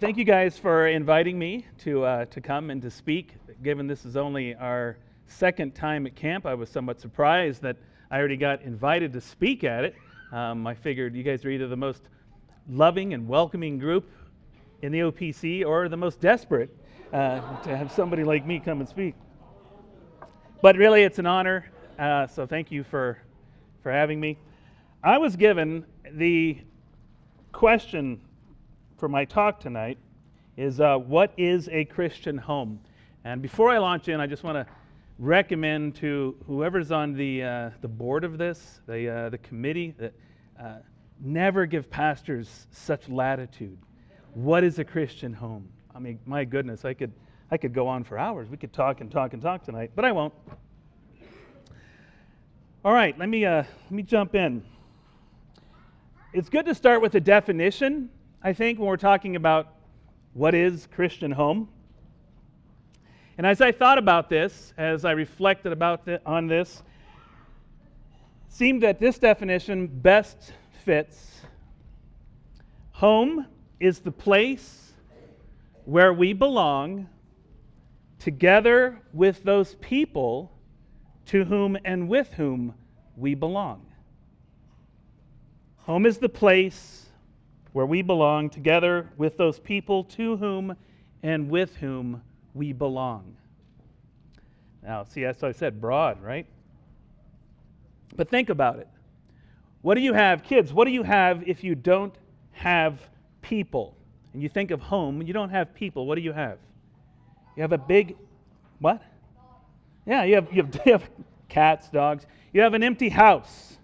thank you guys for inviting me to, uh, to come and to speak. Given this is only our second time at camp, I was somewhat surprised that I already got invited to speak at it. Um, I figured you guys are either the most loving and welcoming group in the OPC or the most desperate uh, to have somebody like me come and speak. But really, it's an honor, uh, so thank you for, for having me. I was given the question for my talk tonight is uh, what is a Christian home? And before I launch in, I just want to recommend to whoever's on the, uh, the board of this, the, uh, the committee, that uh, never give pastors such latitude. What is a Christian home? I mean, my goodness, I could, I could go on for hours. We could talk and talk and talk tonight, but I won't. All right, let me, uh, let me jump in. It's good to start with a definition, I think, when we're talking about what is Christian home. And as I thought about this, as I reflected about the, on this, seemed that this definition best fits. Home is the place where we belong together with those people to whom and with whom we belong. Home is the place where we belong together with those people to whom and with whom we belong. Now, see, as I said, broad, right? But think about it. What do you have, kids? What do you have if you don't have people? And you think of home, you don't have people. What do you have? You have a big, what? Yeah, you have, you have, you have cats, dogs. You have an empty house.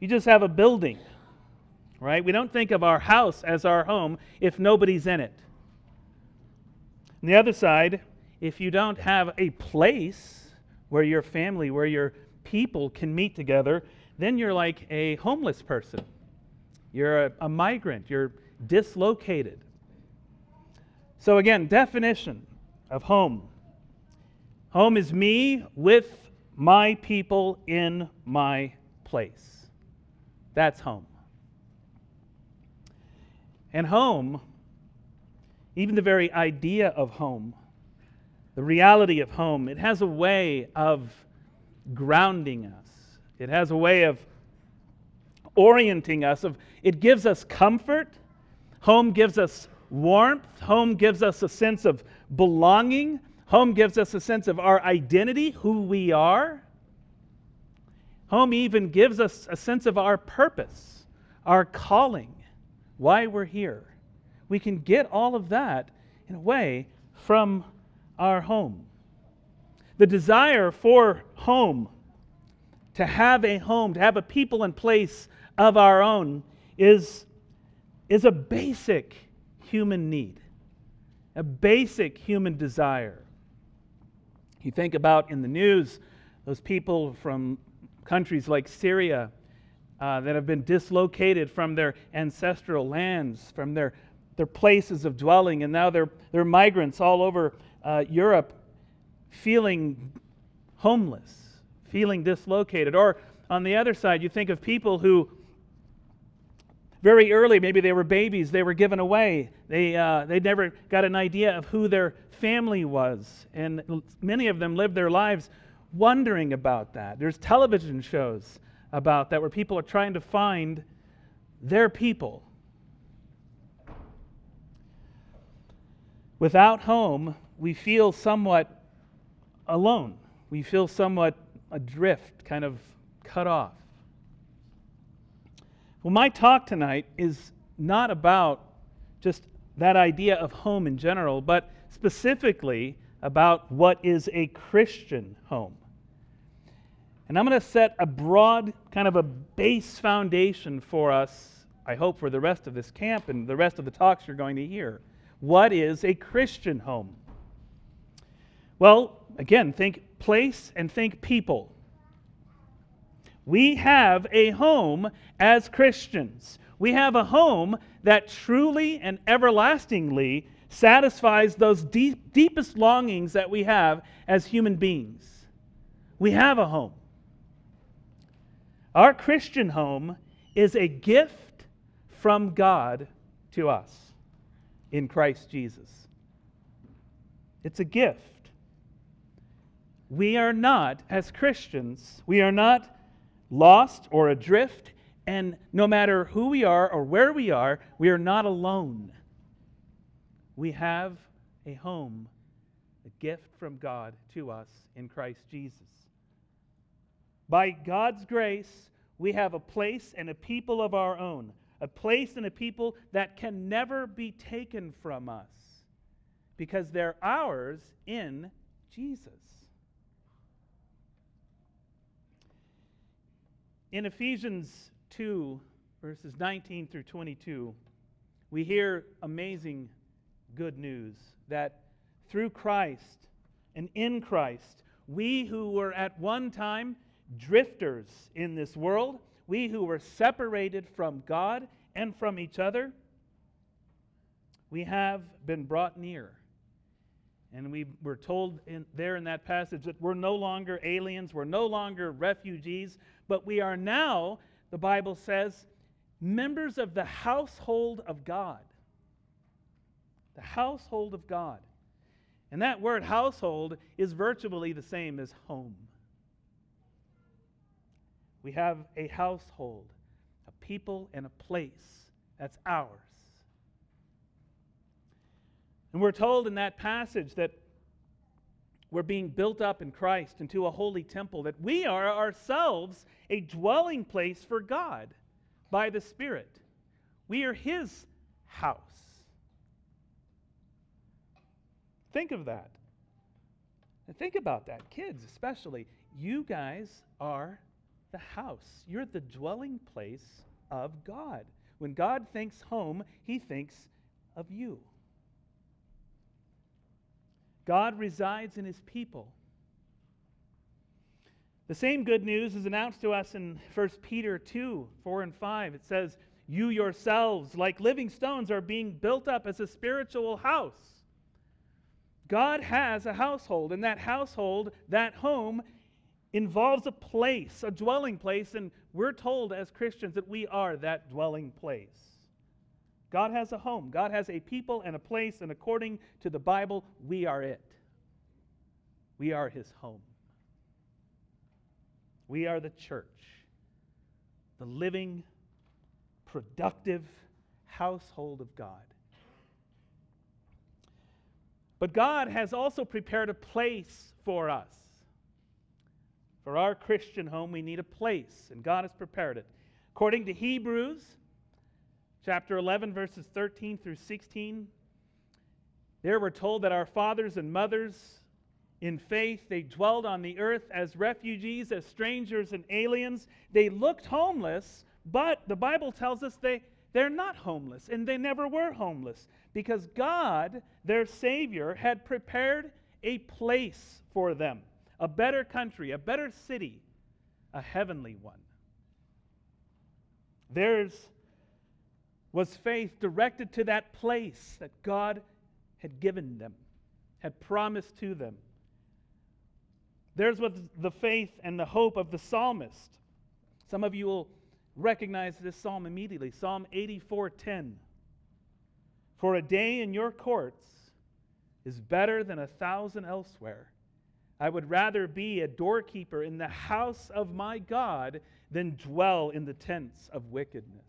You just have a building, right? We don't think of our house as our home if nobody's in it. On the other side, if you don't have a place where your family, where your people can meet together, then you're like a homeless person. You're a, a migrant. You're dislocated. So, again, definition of home home is me with my people in my place. That's home. And home, even the very idea of home, the reality of home, it has a way of grounding us. It has a way of orienting us of it gives us comfort. Home gives us warmth. Home gives us a sense of belonging. Home gives us a sense of our identity, who we are. Home even gives us a sense of our purpose, our calling, why we're here. We can get all of that in a way from our home. The desire for home, to have a home, to have a people and place of our own, is, is a basic human need, a basic human desire. You think about in the news those people from countries like Syria uh, that have been dislocated from their ancestral lands, from their, their places of dwelling, and now they're, they're migrants all over uh, Europe feeling homeless, feeling dislocated. Or on the other side, you think of people who very early, maybe they were babies, they were given away. They, uh, they never got an idea of who their family was. And many of them lived their lives wondering about that. There's television shows about that where people are trying to find their people. Without home, we feel somewhat alone. We feel somewhat adrift, kind of cut off. Well, my talk tonight is not about just that idea of home in general, but specifically about what is a Christian home. And I'm going to set a broad, kind of a base foundation for us, I hope, for the rest of this camp and the rest of the talks you're going to hear. What is a Christian home? Well, again, think place and think people. We have a home as Christians. We have a home that truly and everlastingly satisfies those deep, deepest longings that we have as human beings. We have a home. Our Christian home is a gift from God to us. in Christ Jesus. It's a gift. We are not, as Christians, we are not lost or adrift, and no matter who we are or where we are, we are not alone. We have a home, a gift from God to us in Christ Jesus. By God's grace, we have a place and a people of our own, a place and a people that can never be taken from us because they're ours in Jesus. In Ephesians 2, verses 19 through 22, we hear amazing good news that through Christ and in Christ, we who were at one time drifters in this world, we who were separated from God and from each other, we have been brought near. And we were told in, there in that passage that we're no longer aliens, we're no longer refugees, but we are now, the Bible says, members of the household of God. The household of God. And that word household is virtually the same as home. We have a household, a people, and a place that's ours. And we're told in that passage that we're being built up in Christ into a holy temple, that we are ourselves a dwelling place for God by the Spirit. We are His house. Think of that. And think about that. Kids, especially. You guys are the house, you're the dwelling place of God. When God thinks home, He thinks of you. God resides in his people. The same good news is announced to us in 1 Peter 2 4 and 5. It says, You yourselves, like living stones, are being built up as a spiritual house. God has a household, and that household, that home, involves a place, a dwelling place, and we're told as Christians that we are that dwelling place. God has a home, God has a people and a place, and according to the Bible, we are it. We are his home. We are the church, the living, productive household of God. But God has also prepared a place for us. For our Christian home, we need a place, and God has prepared it. According to Hebrews, chapter 11, verses 13 through 16. There we're told that our fathers and mothers in faith, they dwelled on the earth as refugees, as strangers and aliens. They looked homeless, but the Bible tells us they, they're not homeless, and they never were homeless because God, their Savior, had prepared a place for them a better country, a better city, a heavenly one. Theirs was faith directed to that place that God had given them, had promised to them. Theirs was the faith and the hope of the psalmist. Some of you will recognize this psalm immediately. Psalm 84:10. For a day in your courts is better than a thousand elsewhere. I would rather be a doorkeeper in the house of my God than dwell in the tents of wickedness.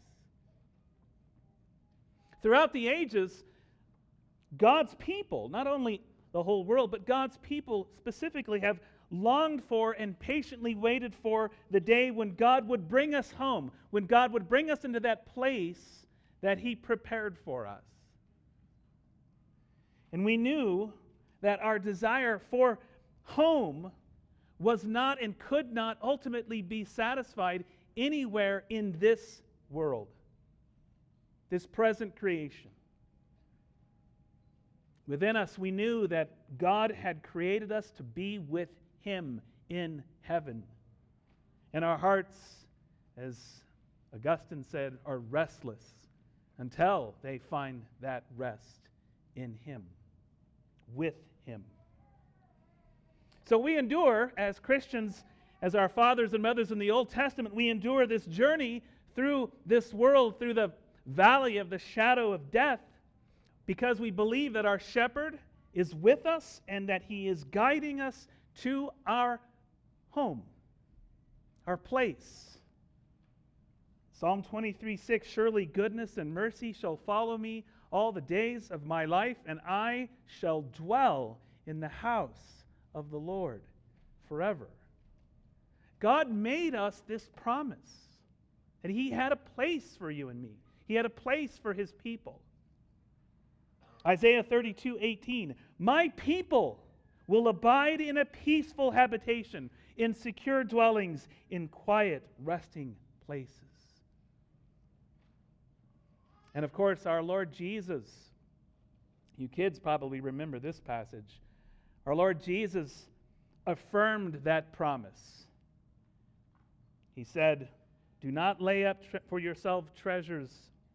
Throughout the ages, God's people, not only the whole world, but God's people specifically have longed for and patiently waited for the day when God would bring us home, when God would bring us into that place that He prepared for us. And we knew that our desire for home was not and could not ultimately be satisfied anywhere in this world this present creation. Within us, we knew that God had created us to be with Him in heaven. And our hearts, as Augustine said, are restless until they find that rest in Him, with Him. So we endure as Christians, as our fathers and mothers in the Old Testament, we endure this journey through this world, through the valley of the shadow of death because we believe that our shepherd is with us and that he is guiding us to our home, our place. Psalm 23 6 Surely goodness and mercy shall follow me all the days of my life, and I shall dwell in the house of the Lord forever. God made us this promise that He had a place for you and me, He had a place for His people. Isaiah 32 18. My people will abide in a peaceful habitation, in secure dwellings, in quiet resting places. And of course, our Lord Jesus, you kids probably remember this passage. Our Lord Jesus affirmed that promise. He said, Do not lay up tre- for yourself treasures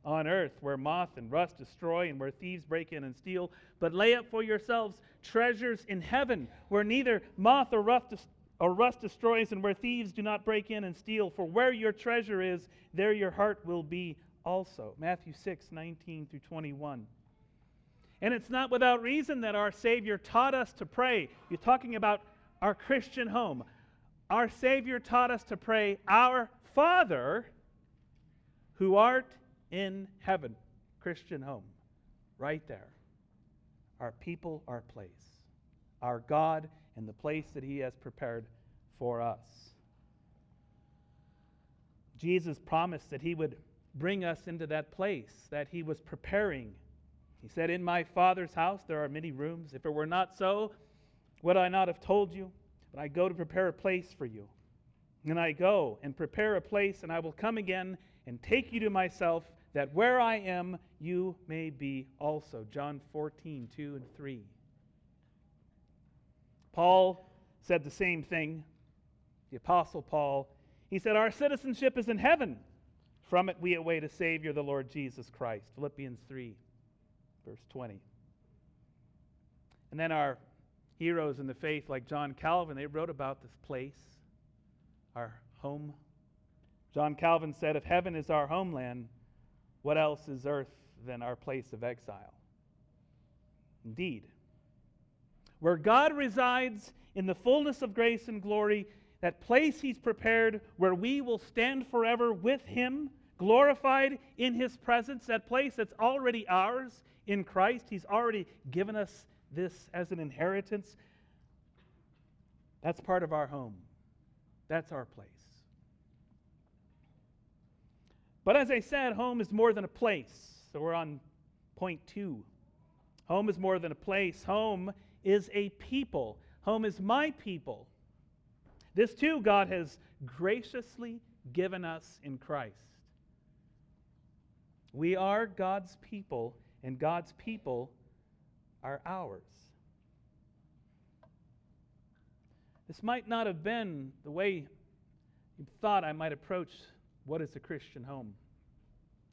on earth where moth and rust destroy and where thieves break in and steal, but lay up for yourselves treasures in heaven where neither moth or rust, or rust destroys and where thieves do not break in and steal. For where your treasure is, there your heart will be also. Matthew 6, 19 through 21. And it's not without reason that our Savior taught us to pray. You're talking about our Christian home. Our Savior taught us to pray, Our Father who art in heaven. Christian home. Right there. Our people, our place. Our God and the place that He has prepared for us. Jesus promised that He would bring us into that place that He was preparing. He said, In my Father's house there are many rooms. If it were not so, would I not have told you? But I go to prepare a place for you. And I go and prepare a place, and I will come again and take you to myself, that where I am, you may be also. John 14, 2 and 3. Paul said the same thing. The Apostle Paul. He said, Our citizenship is in heaven. From it we await a Savior, the Lord Jesus Christ. Philippians 3, verse 20. And then our heroes in the faith, like John Calvin, they wrote about this place, our home. John Calvin said, If heaven is our homeland, what else is earth than our place of exile? Indeed. Where God resides in the fullness of grace and glory, that place He's prepared where we will stand forever with Him, glorified in His presence, that place that's already ours in Christ. He's already given us this as an inheritance. That's part of our home, that's our place. But as I said, home is more than a place. So we're on point two. Home is more than a place, home is a people. Home is my people. This too, God has graciously given us in Christ. We are God's people, and God's people are ours. This might not have been the way you thought I might approach what is a Christian home,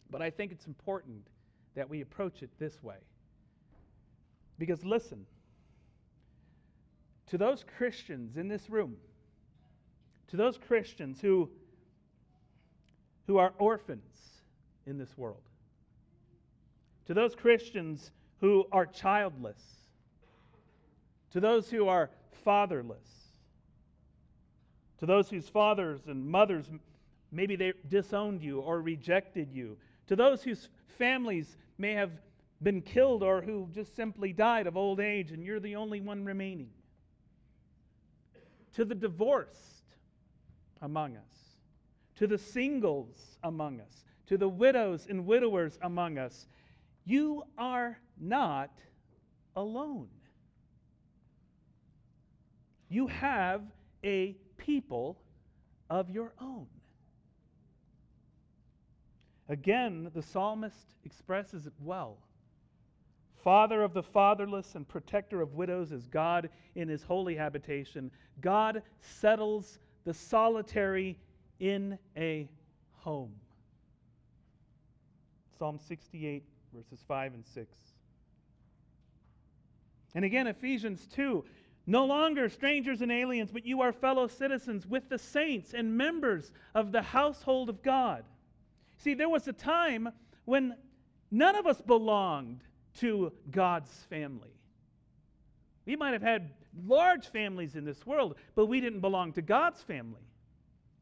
but I think it's important that we approach it this way. Because listen, to those Christians in this room, to those Christians who, who are orphans in this world, to those Christians who are childless, to those who are fatherless, to those whose fathers and mothers maybe they disowned you or rejected you, to those whose families may have been killed or who just simply died of old age and you're the only one remaining, to the divorced among us, to the singles among us, to the widows and widowers among us, you are not alone. You have a people of your own. Again, the psalmist expresses it well. Father of the fatherless and protector of widows is God in his holy habitation. God settles the solitary in a home. Psalm 68 verses 5 and 6. And again, Ephesians 2 no longer strangers and aliens, but you are fellow citizens with the saints and members of the household of God. See, there was a time when none of us belonged to God's family. We might have had large families in this world, but we didn't belong to God's family.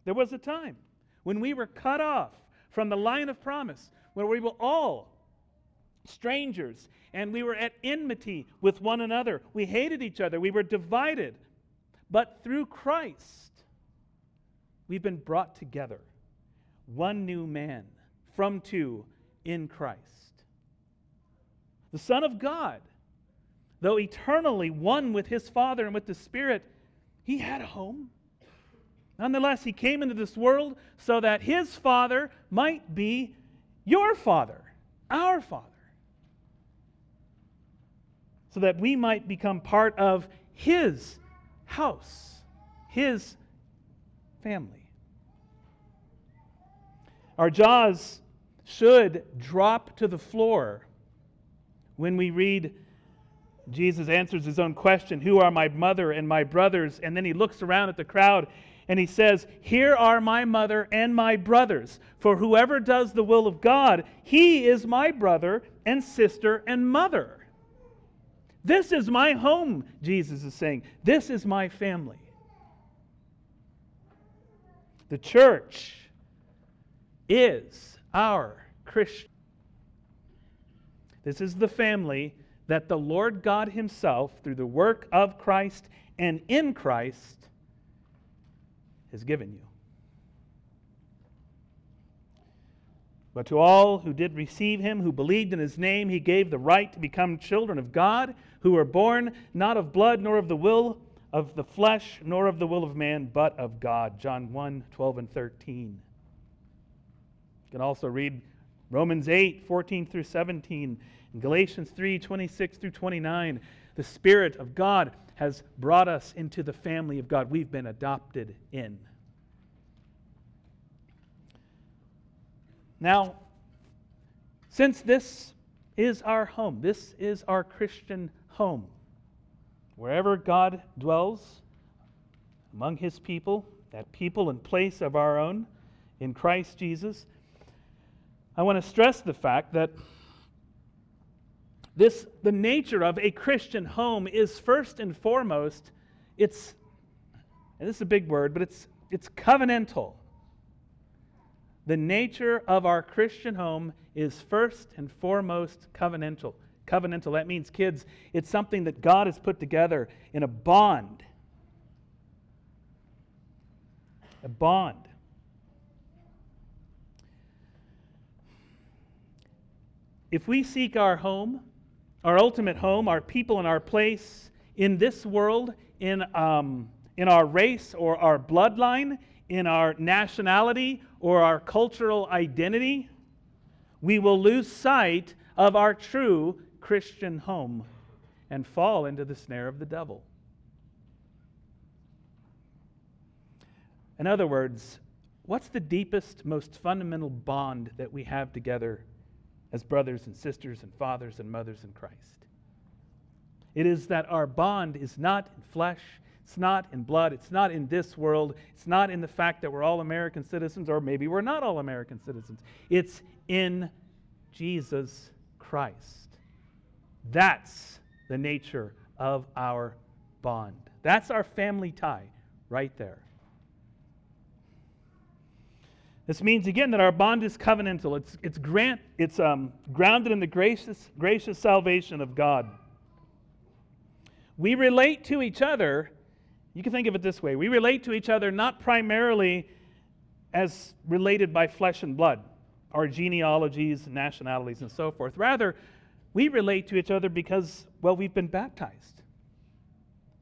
There was a time when we were cut off from the line of promise, where we were all strangers and we were at enmity with one another. We hated each other, we were divided. But through Christ, we've been brought together. One new man from two in Christ. The Son of God, though eternally one with his Father and with the Spirit, he had a home. Nonetheless, he came into this world so that his Father might be your Father, our Father. So that we might become part of his house, his family. Our jaws should drop to the floor when we read Jesus answers his own question Who are my mother and my brothers? And then he looks around at the crowd and he says, Here are my mother and my brothers. For whoever does the will of God, he is my brother and sister and mother. This is my home, Jesus is saying. This is my family. The church is our Christian. This is the family that the Lord God Himself, through the work of Christ and in Christ, has given you. But to all who did receive him, who believed in his name, he gave the right to become children of God, who were born not of blood, nor of the will of the flesh, nor of the will of man, but of God. John 1 12 and 13. You can also read Romans 8 14 through 17, and Galatians 3 26 through 29. The Spirit of God has brought us into the family of God. We've been adopted in. Now, since this is our home, this is our Christian home, wherever God dwells among his people, that people and place of our own in Christ Jesus, I want to stress the fact that this the nature of a Christian home is first and foremost it's and this is a big word, but it's it's covenantal. The nature of our Christian home is first and foremost covenantal. Covenantal, that means, kids, it's something that God has put together in a bond. A bond. If we seek our home, our ultimate home, our people and our place in this world, in, um, in our race or our bloodline, in our nationality or our cultural identity, we will lose sight of our true Christian home and fall into the snare of the devil. In other words, what's the deepest, most fundamental bond that we have together as brothers and sisters and fathers and mothers in Christ? It is that our bond is not in flesh, it's not in blood. It's not in this world. It's not in the fact that we're all American citizens, or maybe we're not all American citizens. It's in Jesus Christ. That's the nature of our bond. That's our family tie right there. This means again that our bond is covenantal. It's, it's, grant, it's um, grounded in the gracious, gracious salvation of God. We relate to each other you can think of it this way we relate to each other not primarily as related by flesh and blood, our genealogies, nationalities, and so forth. Rather, we relate to each other because, well, we've been baptized.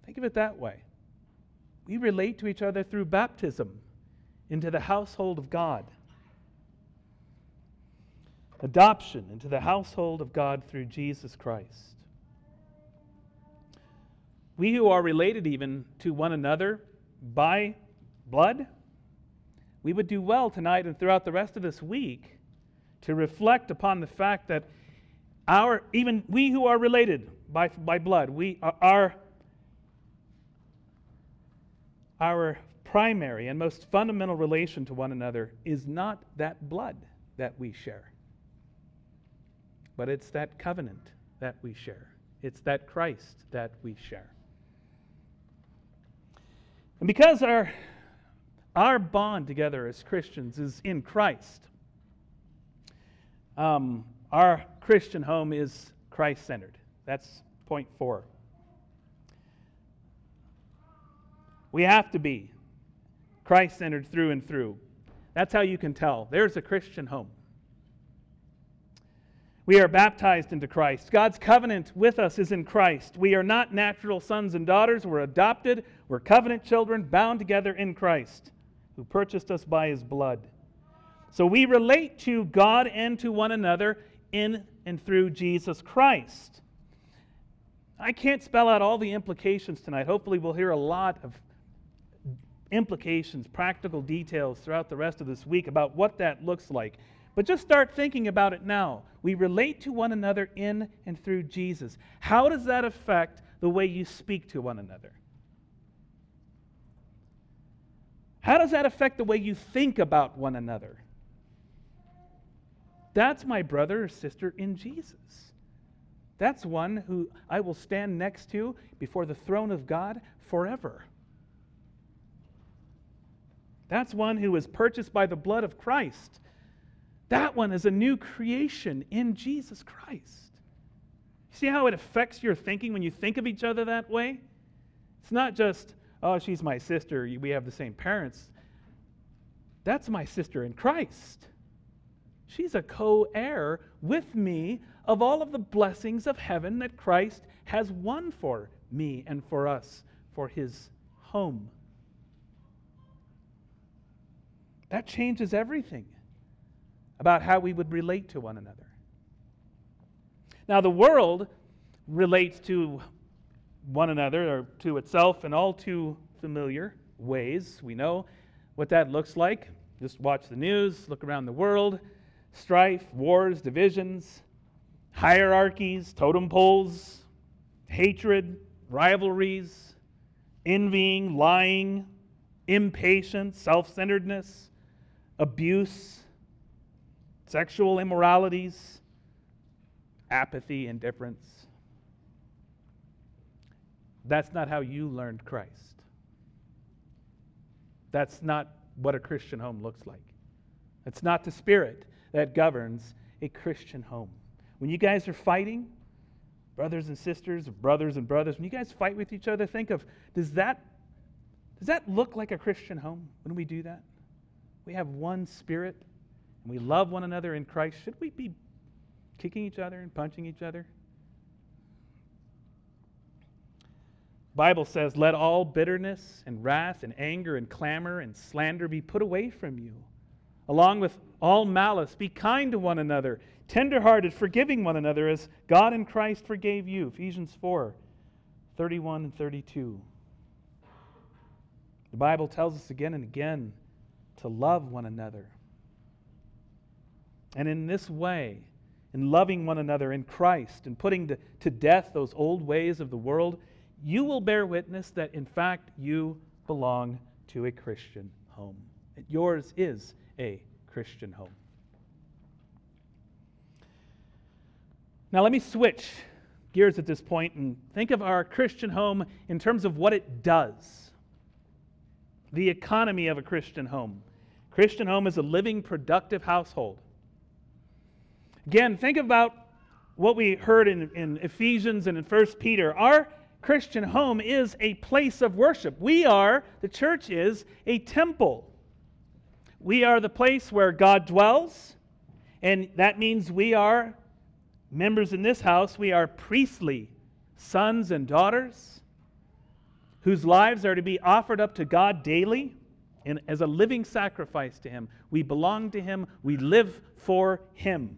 Think of it that way. We relate to each other through baptism into the household of God. Adoption into the household of God through Jesus Christ. We who are related even to one another by blood, we would do well tonight and throughout the rest of this week to reflect upon the fact that our, even we who are related by, by blood, we are, our primary and most fundamental relation to one another is not that blood that we share, but it's that covenant that we share. It's that Christ that we share. And because our, our bond together as Christians is in Christ, um, our Christian home is Christ centered. That's point four. We have to be Christ centered through and through. That's how you can tell. There's a Christian home. We are baptized into Christ. God's covenant with us is in Christ. We are not natural sons and daughters. We're adopted. We're covenant children bound together in Christ, who purchased us by his blood. So we relate to God and to one another in and through Jesus Christ. I can't spell out all the implications tonight. Hopefully, we'll hear a lot of implications, practical details throughout the rest of this week about what that looks like. But just start thinking about it now. We relate to one another in and through Jesus. How does that affect the way you speak to one another? How does that affect the way you think about one another? That's my brother or sister in Jesus. That's one who I will stand next to before the throne of God forever. That's one who was purchased by the blood of Christ. That one is a new creation in Jesus Christ. See how it affects your thinking when you think of each other that way? It's not just, oh, she's my sister, we have the same parents. That's my sister in Christ. She's a co heir with me of all of the blessings of heaven that Christ has won for me and for us, for his home. That changes everything about how we would relate to one another. Now, the world relates to one another or to itself in all too familiar ways. We know what that looks like. Just watch the news, look around the world strife, wars, divisions, hierarchies, totem poles, hatred, rivalries, envying, lying, impatience, self centeredness, abuse, sexual immoralities, apathy, indifference. That's not how you learned Christ. That's not what a Christian home looks like. It's not the spirit that governs a Christian home. When you guys are fighting, brothers and sisters, brothers and brothers, when you guys fight with each other, think of does that does that look like a Christian home when we do that? We have one spirit and we love one another in Christ. Should we be kicking each other and punching each other? Bible says, "Let all bitterness and wrath and anger and clamor and slander be put away from you." along with all malice. Be kind to one another, tenderhearted, forgiving one another as God in Christ forgave you. Ephesians 4 31 and 32. The Bible tells us again and again to love one another. And in this way, in loving one another in Christ and putting to, to death those old ways of the world, you will bear witness that in fact you belong to a Christian home. Yours is a Christian home. Now, let me switch gears at this point and think of our Christian home in terms of what it does. The economy of a Christian home. Christian home is a living, productive household. Again, think about what we heard in, in Ephesians and in 1 Peter. Our Christian home is a place of worship. We are, the church is, a temple. We are the place where God dwells, and that means we are members in this house. We are priestly sons and daughters whose lives are to be offered up to God daily and as a living sacrifice to Him. We belong to Him, we live for Him.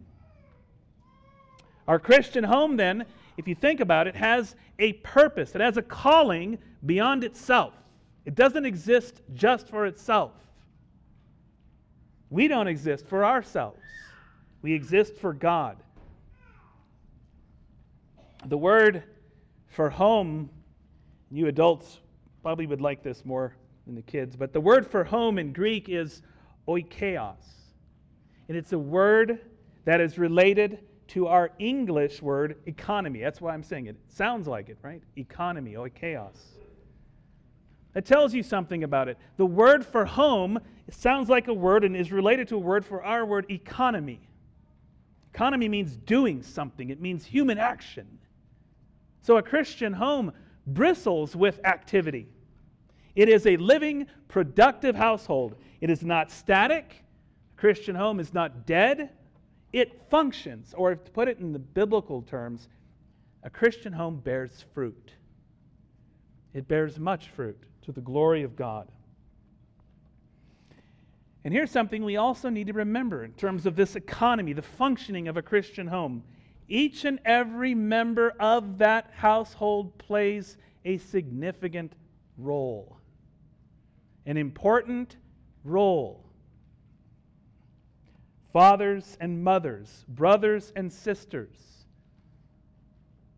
Our Christian home, then, if you think about it, has a purpose, it has a calling beyond itself. It doesn't exist just for itself. We don't exist for ourselves, we exist for God. The word for home, you adults probably would like this more than the kids, but the word for home in Greek is oikeos. And it's a word that is related to our English word economy. That's why I'm saying it. It sounds like it, right? Economy, oikos. It tells you something about it. The word for home sounds like a word and is related to a word for our word economy. Economy means doing something, it means human action. So a Christian home bristles with activity. It is a living, productive household. It is not static. A Christian home is not dead. It functions, or to put it in the biblical terms, a Christian home bears fruit. It bears much fruit to the glory of God. And here's something we also need to remember in terms of this economy, the functioning of a Christian home. Each and every member of that household plays a significant role, an important role. Fathers and mothers, brothers and sisters,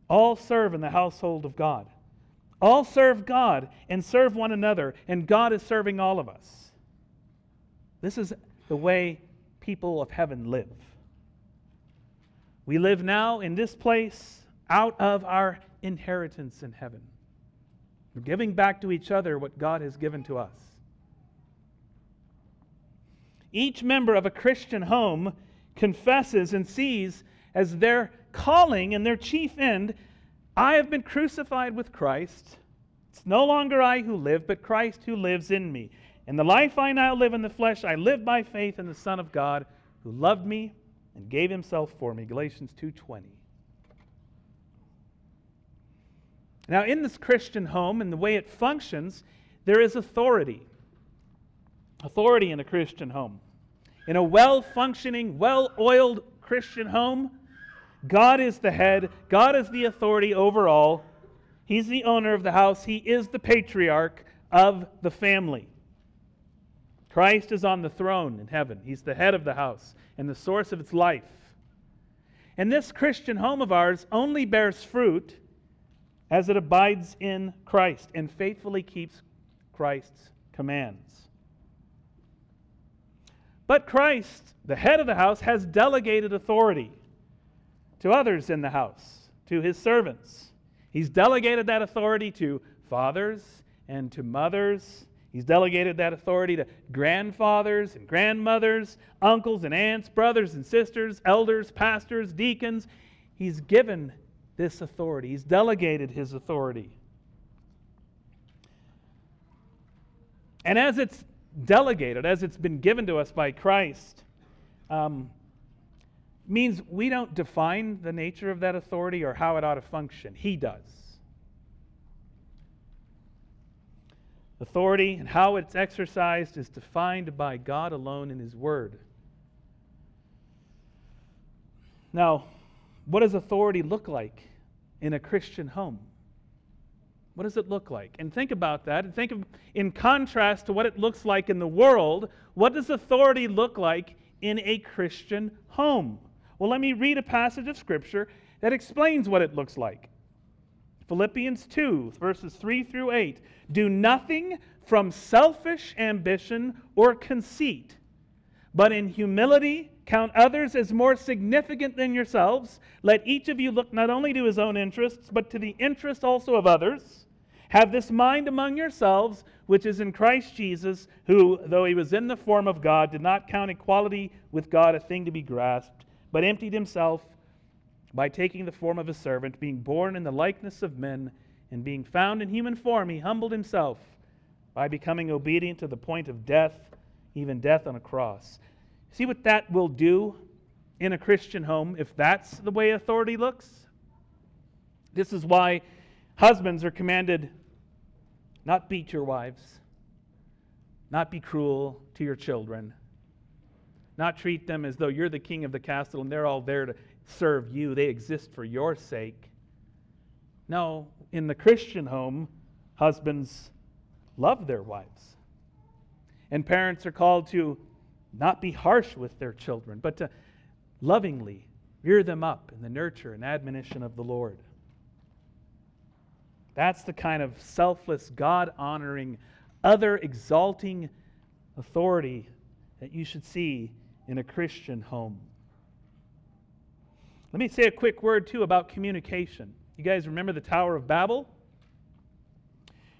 all serve in the household of God. All serve God and serve one another, and God is serving all of us. This is the way people of heaven live. We live now in this place out of our inheritance in heaven. We're giving back to each other what God has given to us. Each member of a Christian home confesses and sees as their calling and their chief end I have been crucified with Christ. It's no longer I who live, but Christ who lives in me. And the life I now live in the flesh, I live by faith in the Son of God who loved me and gave himself for me. Galatians 2:20. Now, in this Christian home and the way it functions, there is authority. Authority in a Christian home. In a well functioning, well oiled Christian home, God is the head, God is the authority over all. He's the owner of the house, He is the patriarch of the family. Christ is on the throne in heaven, He's the head of the house and the source of its life. And this Christian home of ours only bears fruit as it abides in Christ and faithfully keeps Christ's commands. But Christ, the head of the house, has delegated authority to others in the house, to his servants. He's delegated that authority to fathers and to mothers. He's delegated that authority to grandfathers and grandmothers, uncles and aunts, brothers and sisters, elders, pastors, deacons. He's given this authority, he's delegated his authority. And as it's delegated, as it's been given to us by Christ, um, means we don't define the nature of that authority or how it ought to function. He does. Authority and how it's exercised is defined by God alone in His Word. Now, what does authority look like in a Christian home? What does it look like? And think about that and think of, in contrast to what it looks like in the world, what does authority look like in a Christian home? Well, let me read a passage of Scripture that explains what it looks like. Philippians 2, verses 3 through 8. Do nothing from selfish ambition or conceit, but in humility count others as more significant than yourselves. Let each of you look not only to his own interests, but to the interest also of others. Have this mind among yourselves, which is in Christ Jesus, who, though he was in the form of God, did not count equality with God a thing to be grasped but emptied himself by taking the form of a servant, being born in the likeness of men, and being found in human form, he humbled himself by becoming obedient to the point of death, even death on a cross. See what that will do in a Christian home if that's the way authority looks? This is why husbands are commanded not beat your wives, not be cruel to your children, not treat them as though you're the king of the castle and they're all there to serve you. They exist for your sake. No, in the Christian home, husbands love their wives. And parents are called to not be harsh with their children, but to lovingly rear them up in the nurture and admonition of the Lord. That's the kind of selfless, God honoring, other exalting authority that you should see in a Christian home. Let me say a quick word, too, about communication. You guys remember the Tower of Babel?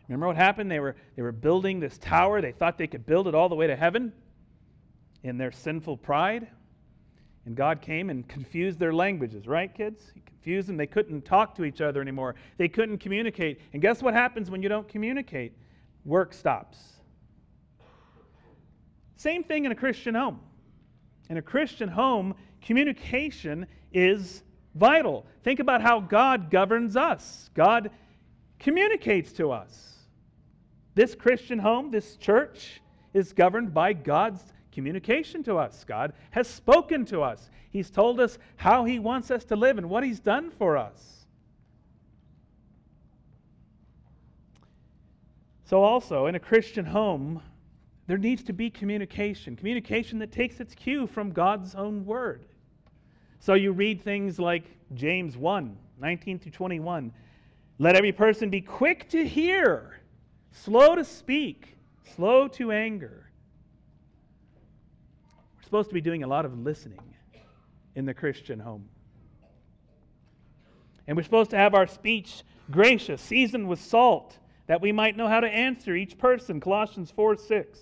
Remember what happened? They were, they were building this tower. They thought they could build it all the way to heaven in their sinful pride. And God came and confused their languages, right, kids? He confused them. They couldn't talk to each other anymore. They couldn't communicate. And guess what happens when you don't communicate? Work stops. Same thing in a Christian home. In a Christian home, communication is vital. Think about how God governs us. God communicates to us. This Christian home, this church, is governed by God's communication to us. God has spoken to us. He's told us how He wants us to live and what He's done for us. So, also, in a Christian home, there needs to be communication, communication that takes its cue from God's own word. So, you read things like James 1 19 through 21. Let every person be quick to hear, slow to speak, slow to anger supposed to be doing a lot of listening in the Christian home. And we're supposed to have our speech gracious, seasoned with salt, that we might know how to answer each person. Colossians 4 6.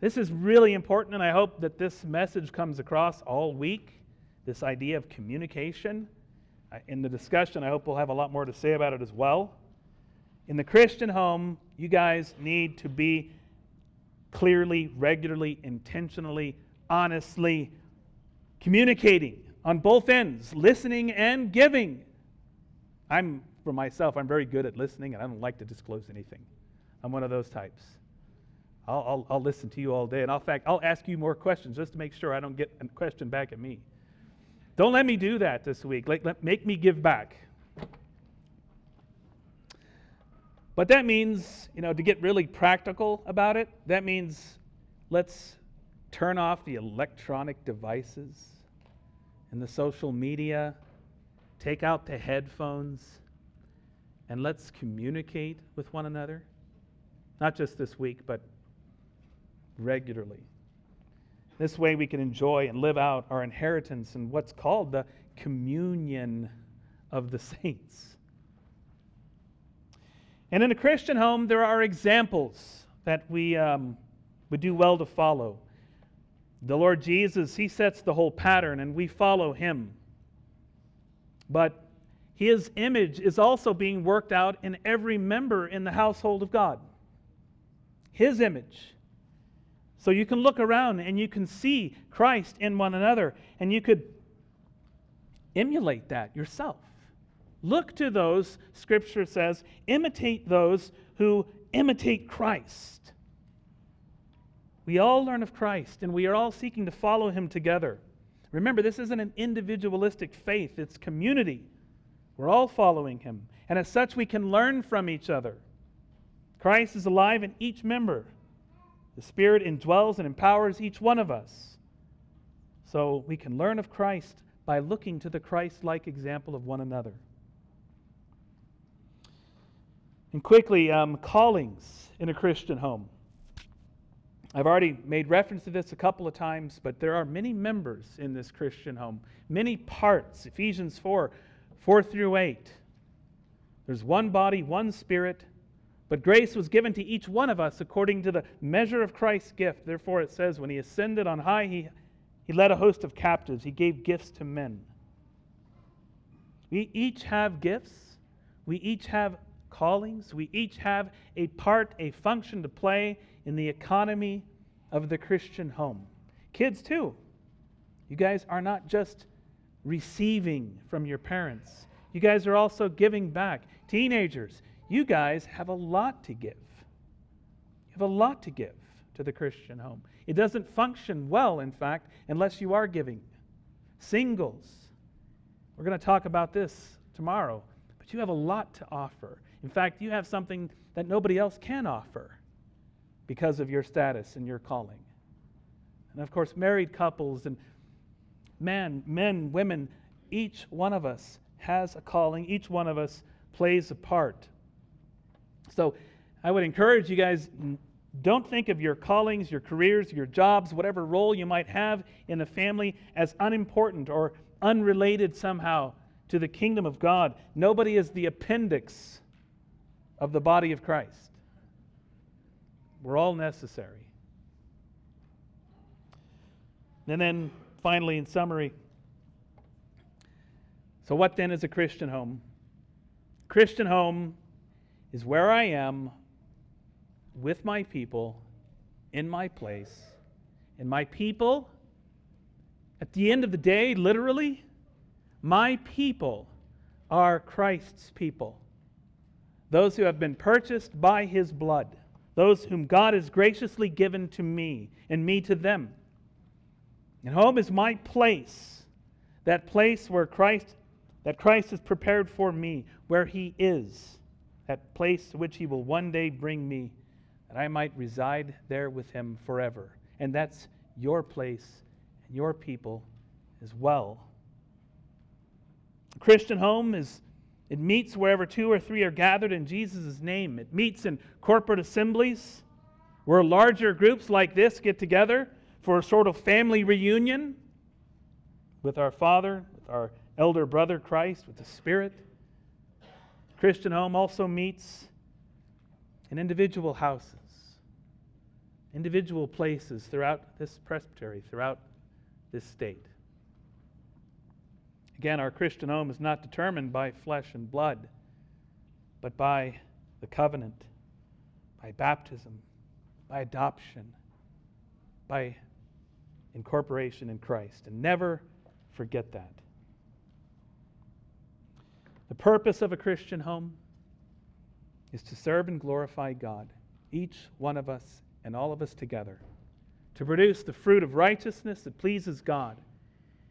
This is really important, and I hope that this message comes across all week this idea of communication. In the discussion, I hope we'll have a lot more to say about it as well. In the Christian home, you guys need to be clearly, regularly, intentionally, honestly, communicating on both ends, listening and giving. I'm, for myself, I'm very good at listening and I don't like to disclose anything. I'm one of those types. I'll, I'll, I'll listen to you all day, and in fact, I'll ask you more questions just to make sure I don't get a question back at me. Don't let me do that this week. Like, let, make me give back. But that means, you know, to get really practical about it, that means let's turn off the electronic devices and the social media, take out the headphones, and let's communicate with one another. Not just this week, but regularly. This way we can enjoy and live out our inheritance in what's called the communion of the saints. And in a Christian home, there are examples that we um, would do well to follow. The Lord Jesus, He sets the whole pattern, and we follow Him. But His image is also being worked out in every member in the household of God. His image. So you can look around and you can see Christ in one another, and you could emulate that yourself. Look to those, Scripture says, imitate those who imitate Christ. We all learn of Christ, and we are all seeking to follow him together. Remember, this isn't an individualistic faith, it's community. We're all following him. And as such, we can learn from each other. Christ is alive in each member. The Spirit indwells and empowers each one of us. So we can learn of Christ by looking to the Christ like example of one another. And quickly, um, callings in a Christian home. I've already made reference to this a couple of times, but there are many members in this Christian home, many parts. Ephesians 4 4 through 8. There's one body, one spirit, but grace was given to each one of us according to the measure of Christ's gift. Therefore, it says, when he ascended on high, he, he led a host of captives, he gave gifts to men. We each have gifts, we each have callings. We each have a part, a function to play in the economy of the Christian home. Kids, too. You guys are not just receiving from your parents, you guys are also giving back. Teenagers, you guys have a lot to give. You have a lot to give to the Christian home. It doesn't function well, in fact, unless you are giving. Singles, we're going to talk about this tomorrow, but you have a lot to offer. In fact, you have something that nobody else can offer because of your status and your calling. And of course, married couples and men, men, women, each one of us has a calling, each one of us plays a part. So I would encourage you guys don't think of your callings, your careers, your jobs, whatever role you might have in the family as unimportant or unrelated somehow to the kingdom of God. Nobody is the appendix of the body of Christ. We're all necessary. And then finally, in summary, so what then is a Christian home? Christian home is where I am with my people in my place. And my people, at the end of the day, literally, my people are Christ's people. Those who have been purchased by his blood, those whom God has graciously given to me, and me to them. And home is my place, that place where Christ, that Christ has prepared for me, where he is, that place to which he will one day bring me that I might reside there with him forever. And that's your place and your people as well. Christian home is it meets wherever two or three are gathered in Jesus' name. It meets in corporate assemblies where larger groups like this get together for a sort of family reunion with our Father, with our elder brother Christ, with the Spirit. Christian home also meets in individual houses individual places throughout this presbytery, throughout this state. Again, our Christian home is not determined by flesh and blood, but by the covenant, by baptism, by adoption, by incorporation in Christ. And never forget that. The purpose of a Christian home is to serve and glorify God, each one of us and all of us together to produce the fruit of righteousness that pleases God.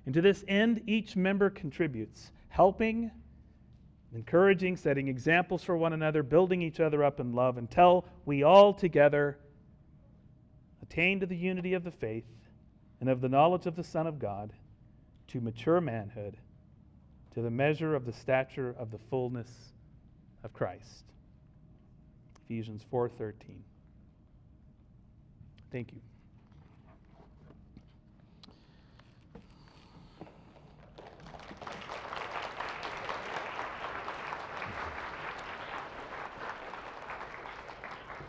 And to this end, each member contributes, helping, encouraging, setting examples for one another, building each other up in love until we all together attain to the unity of the faith and of the knowledge of the Son of God, to mature manhood, to the measure of the stature of the fullness of Christ. Ephesians 4:13. Thank you.